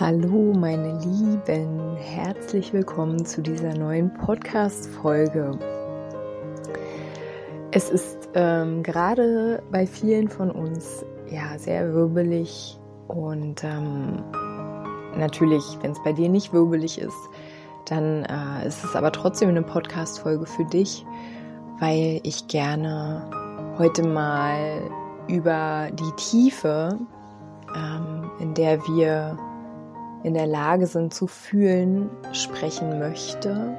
Hallo meine Lieben, herzlich willkommen zu dieser neuen Podcast-Folge. Es ist ähm, gerade bei vielen von uns ja sehr wirbelig und ähm, natürlich, wenn es bei dir nicht wirbelig ist, dann äh, ist es aber trotzdem eine Podcast-Folge für dich, weil ich gerne heute mal über die Tiefe, ähm, in der wir in der Lage sind zu fühlen, sprechen möchte.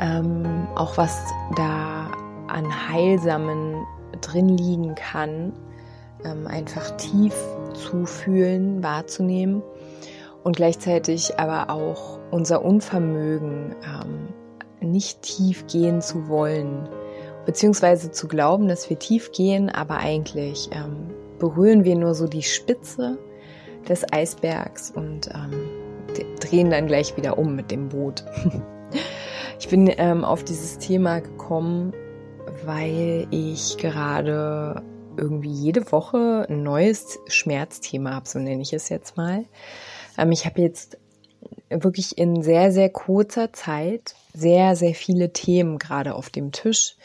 Ähm, auch was da an Heilsamen drin liegen kann, ähm, einfach tief zu fühlen, wahrzunehmen und gleichzeitig aber auch unser Unvermögen, ähm, nicht tief gehen zu wollen, beziehungsweise zu glauben, dass wir tief gehen, aber eigentlich ähm, berühren wir nur so die Spitze des Eisbergs und ähm, drehen dann gleich wieder um mit dem Boot. ich bin ähm, auf dieses Thema gekommen, weil ich gerade irgendwie jede Woche ein neues Schmerzthema habe, so nenne ich es jetzt mal. Ähm, ich habe jetzt wirklich in sehr, sehr kurzer Zeit sehr, sehr viele Themen gerade auf dem Tisch,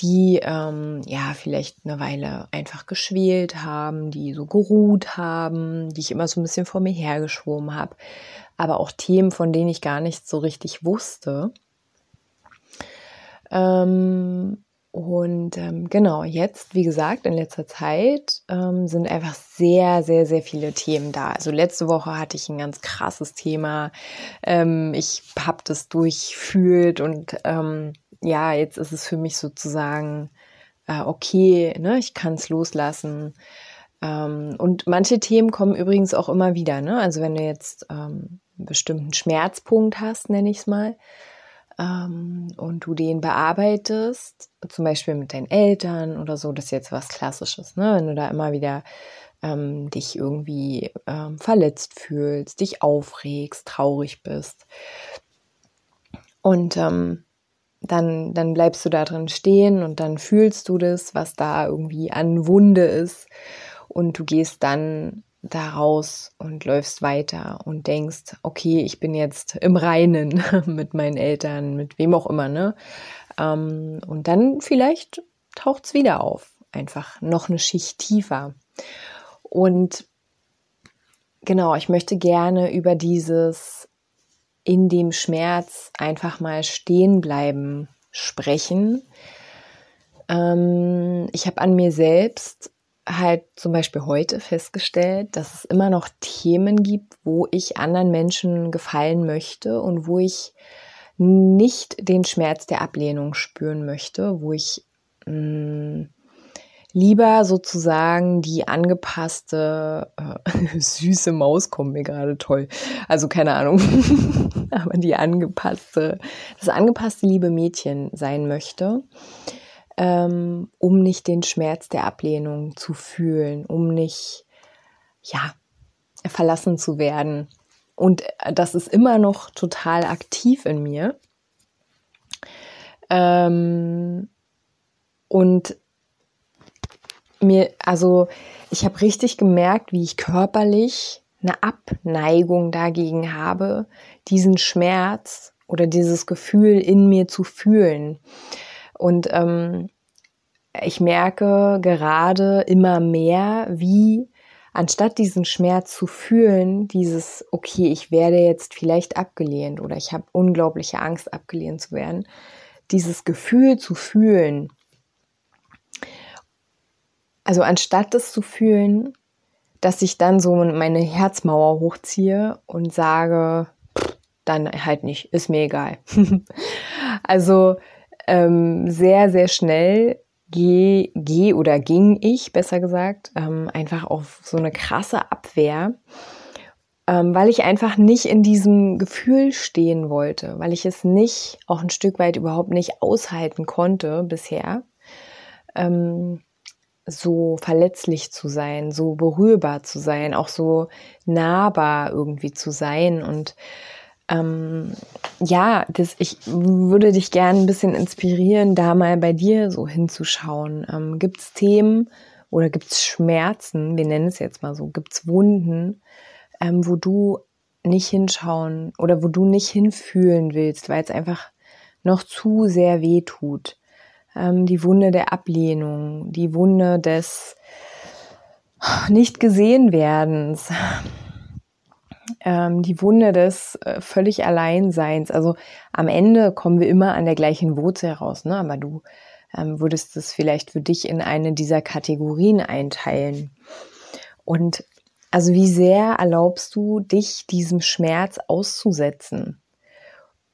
die ähm, ja vielleicht eine Weile einfach geschwelt haben, die so geruht haben, die ich immer so ein bisschen vor mir hergeschoben habe, aber auch Themen, von denen ich gar nicht so richtig wusste. Ähm, und ähm, genau, jetzt, wie gesagt, in letzter Zeit ähm, sind einfach sehr, sehr, sehr viele Themen da. Also letzte Woche hatte ich ein ganz krasses Thema. Ähm, ich habe das durchfühlt und ähm, ja, jetzt ist es für mich sozusagen äh, okay, ne? ich kann es loslassen. Ähm, und manche Themen kommen übrigens auch immer wieder. Ne? Also wenn du jetzt ähm, einen bestimmten Schmerzpunkt hast, nenne ich es mal, ähm, und du den bearbeitest, zum Beispiel mit deinen Eltern oder so, das ist jetzt was Klassisches, ne? wenn du da immer wieder ähm, dich irgendwie ähm, verletzt fühlst, dich aufregst, traurig bist. Und ähm, dann, dann bleibst du da drin stehen und dann fühlst du das, was da irgendwie an Wunde ist. Und du gehst dann da raus und läufst weiter und denkst, okay, ich bin jetzt im Reinen mit meinen Eltern, mit wem auch immer, ne? Ähm, und dann vielleicht taucht es wieder auf. Einfach noch eine Schicht tiefer. Und genau, ich möchte gerne über dieses in dem Schmerz einfach mal stehen bleiben sprechen. Ähm, ich habe an mir selbst halt zum Beispiel heute festgestellt, dass es immer noch Themen gibt, wo ich anderen Menschen gefallen möchte und wo ich nicht den Schmerz der Ablehnung spüren möchte, wo ich mh, mm, lieber sozusagen die angepasste äh, süße Maus kommt mir gerade toll. Also keine Ahnung, aber die angepasste, das angepasste liebe Mädchen sein möchte, ähm, um nicht den Schmerz der Ablehnung zu fühlen, um nicht ja verlassen zu werden. Und das ist immer noch total aktiv in mir. Ähm, und mir, also ich habe richtig gemerkt, wie ich körperlich eine Abneigung dagegen habe, diesen Schmerz oder dieses Gefühl in mir zu fühlen. Und ähm, ich merke gerade immer mehr, wie anstatt diesen Schmerz zu fühlen, dieses, okay, ich werde jetzt vielleicht abgelehnt oder ich habe unglaubliche Angst, abgelehnt zu werden, dieses Gefühl zu fühlen, also anstatt das zu fühlen, dass ich dann so meine Herzmauer hochziehe und sage, dann halt nicht, ist mir egal. also ähm, sehr, sehr schnell gehe geh oder ging ich, besser gesagt, ähm, einfach auf so eine krasse Abwehr ähm, weil ich einfach nicht in diesem Gefühl stehen wollte, weil ich es nicht, auch ein Stück weit überhaupt nicht aushalten konnte bisher, ähm, so verletzlich zu sein, so berührbar zu sein, auch so nahbar irgendwie zu sein und ähm, ja, das, ich würde dich gerne ein bisschen inspirieren, da mal bei dir so hinzuschauen. Ähm, gibt es Themen oder gibt es Schmerzen, wir nennen es jetzt mal so, gibt es Wunden, ähm, wo du nicht hinschauen oder wo du nicht hinfühlen willst, weil es einfach noch zu sehr weh tut. Ähm, die Wunde der Ablehnung, die Wunde des nicht gesehen werdens, ähm, die Wunde des äh, völlig Alleinseins. Also am Ende kommen wir immer an der gleichen Wurzel heraus, ne? aber du ähm, würdest es vielleicht für dich in eine dieser Kategorien einteilen. Und also wie sehr erlaubst du dich diesem Schmerz auszusetzen?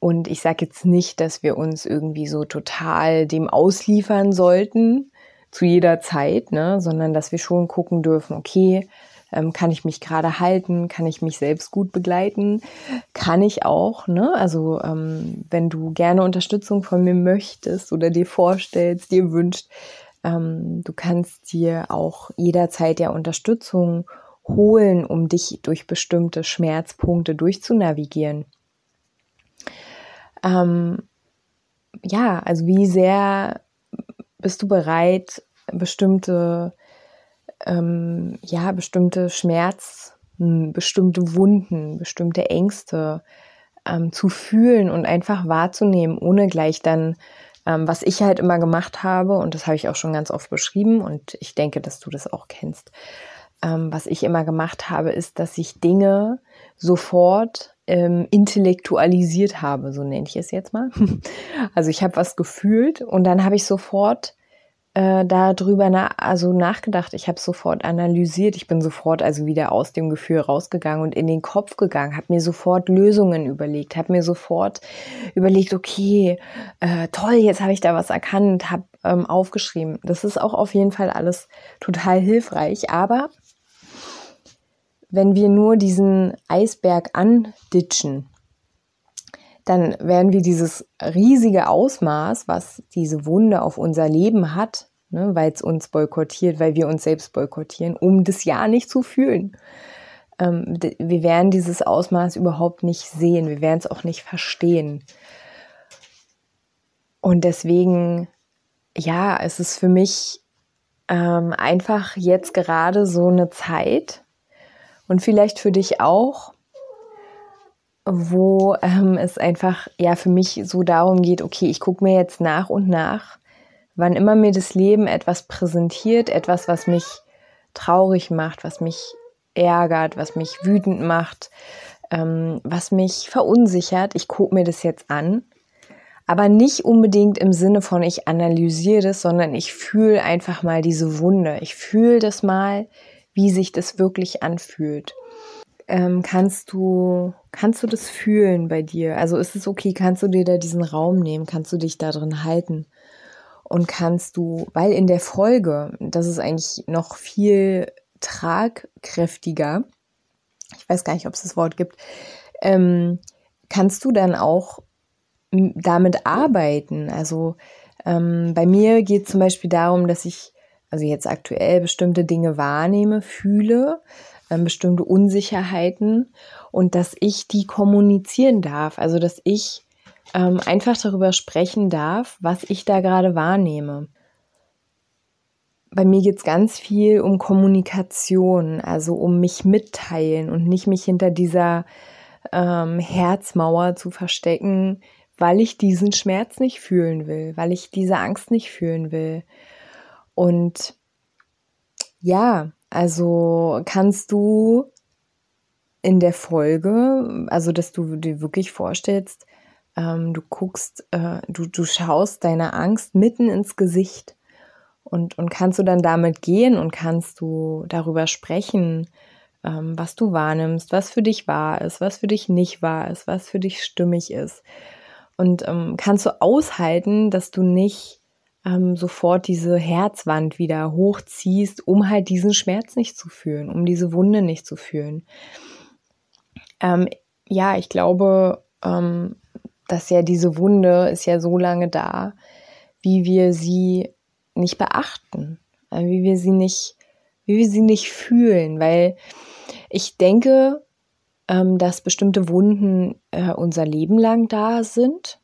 Und ich sage jetzt nicht, dass wir uns irgendwie so total dem ausliefern sollten zu jeder Zeit, ne, sondern dass wir schon gucken dürfen, okay, ähm, kann ich mich gerade halten, kann ich mich selbst gut begleiten, kann ich auch, ne? Also ähm, wenn du gerne Unterstützung von mir möchtest oder dir vorstellst, dir wünscht, ähm, du kannst dir auch jederzeit ja Unterstützung holen, um dich durch bestimmte Schmerzpunkte durchzunavigieren. Ähm, ja, also wie sehr bist du bereit, bestimmte ähm, ja, bestimmte Schmerz, bestimmte Wunden, bestimmte Ängste ähm, zu fühlen und einfach wahrzunehmen, ohne gleich dann, ähm, was ich halt immer gemacht habe, und das habe ich auch schon ganz oft beschrieben, und ich denke, dass du das auch kennst. Ähm, was ich immer gemacht habe, ist, dass ich Dinge sofort ähm, intellektualisiert habe, so nenne ich es jetzt mal. Also ich habe was gefühlt und dann habe ich sofort äh, darüber na also nachgedacht. Ich habe sofort analysiert. Ich bin sofort also wieder aus dem Gefühl rausgegangen und in den Kopf gegangen, habe mir sofort Lösungen überlegt, habe mir sofort überlegt, okay, äh, toll, jetzt habe ich da was erkannt, habe ähm, aufgeschrieben. Das ist auch auf jeden Fall alles total hilfreich. Aber wenn wir nur diesen Eisberg anditschen, dann werden wir dieses riesige Ausmaß, was diese Wunde auf unser Leben hat, ne, weil es uns boykottiert, weil wir uns selbst boykottieren, um das Ja nicht zu fühlen. Ähm, wir werden dieses Ausmaß überhaupt nicht sehen, wir werden es auch nicht verstehen. Und deswegen, ja, es ist für mich ähm, einfach jetzt gerade so eine Zeit und vielleicht für dich auch, wo ähm, es einfach ja für mich so darum geht, okay, ich gucke mir jetzt nach und nach, wann immer mir das Leben etwas präsentiert, etwas, was mich traurig macht, was mich ärgert, was mich wütend macht, ähm, was mich verunsichert. Ich gucke mir das jetzt an, aber nicht unbedingt im Sinne von ich analysiere das, sondern ich fühle einfach mal diese Wunde. Ich fühle das mal, wie sich das wirklich anfühlt ähm, kannst du, kannst du das fühlen bei dir? Also ist es okay, kannst du dir da diesen Raum nehmen? Kannst du dich da drin halten? Und kannst du, weil in der Folge, das ist eigentlich noch viel tragkräftiger, ich weiß gar nicht, ob es das Wort gibt, ähm, kannst du dann auch damit arbeiten. Also ähm, bei mir geht es zum Beispiel darum, dass ich also jetzt aktuell bestimmte Dinge wahrnehme, fühle, ähm, bestimmte Unsicherheiten und dass ich die kommunizieren darf. Also dass ich ähm, einfach darüber sprechen darf, was ich da gerade wahrnehme. Bei mir geht es ganz viel um Kommunikation, also um mich mitteilen und nicht mich hinter dieser ähm, Herzmauer zu verstecken, weil ich diesen Schmerz nicht fühlen will, weil ich diese Angst nicht fühlen will. Und ja, also kannst du in der Folge, also dass du dir wirklich vorstellst, ähm, du guckst, äh, du, du schaust deiner Angst mitten ins Gesicht und, und kannst du dann damit gehen und kannst du darüber sprechen, ähm, was du wahrnimmst, was für dich wahr ist, was für dich nicht wahr ist, was für dich stimmig ist. Und ähm, kannst du aushalten, dass du nicht ähm, sofort diese Herzwand wieder hochziehst, um halt diesen Schmerz nicht zu fühlen, um diese Wunde nicht zu fühlen. ähm, ja, ich glaube, ähm, dass ja diese Wunde ist ja so lange da, wie wir sie nicht beachten, äh, wie wir sie nicht, wie wir sie nicht fühlen, weil ich denke, ähm, dass bestimmte Wunden äh, unser Leben lang da sind.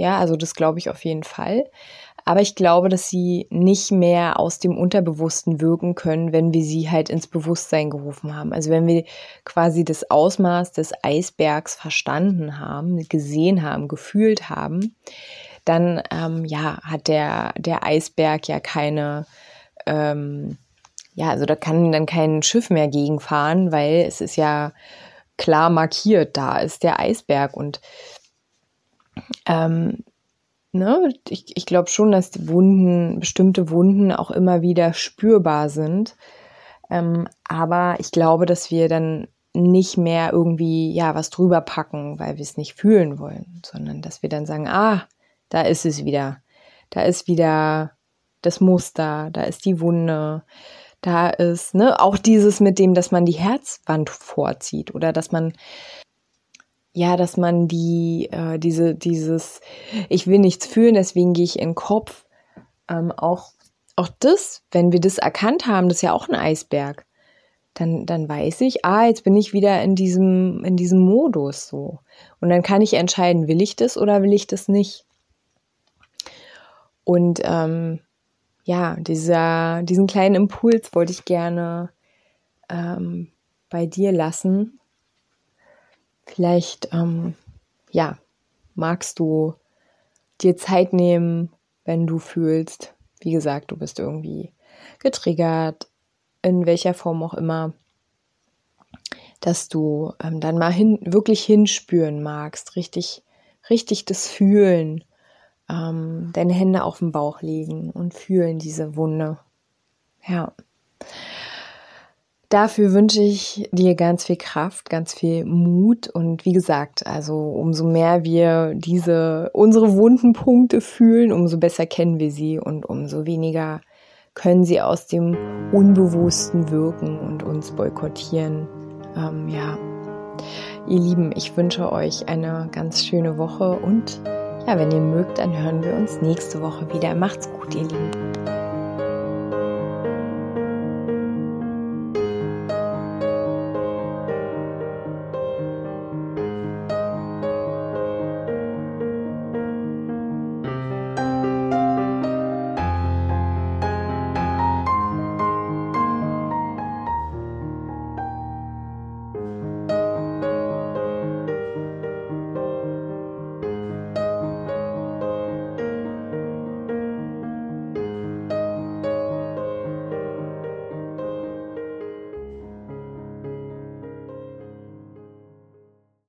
Ja, also das glaube ich auf jeden Fall. Aber ich glaube, dass sie nicht mehr aus dem Unterbewussten wirken können, wenn wir sie halt ins Bewusstsein gerufen haben. Also wenn wir quasi das Ausmaß des Eisbergs verstanden haben, gesehen haben, gefühlt haben, dann ähm, ja hat der der Eisberg ja keine ähm, ja also da kann dann kein Schiff mehr gegenfahren, weil es ist ja klar markiert, da ist der Eisberg und ähm, ne, ich, ich glaube schon, dass Wunden, bestimmte Wunden auch immer wieder spürbar sind. Ähm, aber ich glaube, dass wir dann nicht mehr irgendwie ja was drüber packen, weil wir es nicht fühlen wollen, sondern dass wir dann sagen, ah, da ist es wieder. Da ist wieder das Muster, da ist die Wunde, da ist, ne, auch dieses mit dem, dass man die Herzwand vorzieht oder dass man ja, dass man die, äh, diese, dieses, ich will nichts fühlen, deswegen gehe ich in den Kopf. Ähm, auch, auch das, wenn wir das erkannt haben, das ist ja auch ein Eisberg. Dann, dann weiß ich, ah, jetzt bin ich wieder in diesem, in diesem Modus so. Und dann kann ich entscheiden, will ich das oder will ich das nicht. Und ähm, ja, dieser, diesen kleinen Impuls wollte ich gerne ähm, bei dir lassen, Vielleicht, ähm, ja, magst du dir Zeit nehmen, wenn du fühlst, wie gesagt, du bist irgendwie getriggert, in welcher Form auch immer, dass du ähm, dann mal hin, wirklich hinspüren magst, richtig, richtig das Fühlen, ähm, deine Hände auf den Bauch legen und fühlen diese Wunde. Ja. Dafür wünsche ich dir ganz viel Kraft, ganz viel Mut und wie gesagt, also umso mehr wir diese unsere wunden Punkte fühlen, umso besser kennen wir sie und umso weniger können sie aus dem Unbewussten wirken und uns boykottieren. Ähm, ja, ihr Lieben, ich wünsche euch eine ganz schöne Woche und ja, wenn ihr mögt, dann hören wir uns nächste Woche wieder. Macht's gut, ihr Lieben.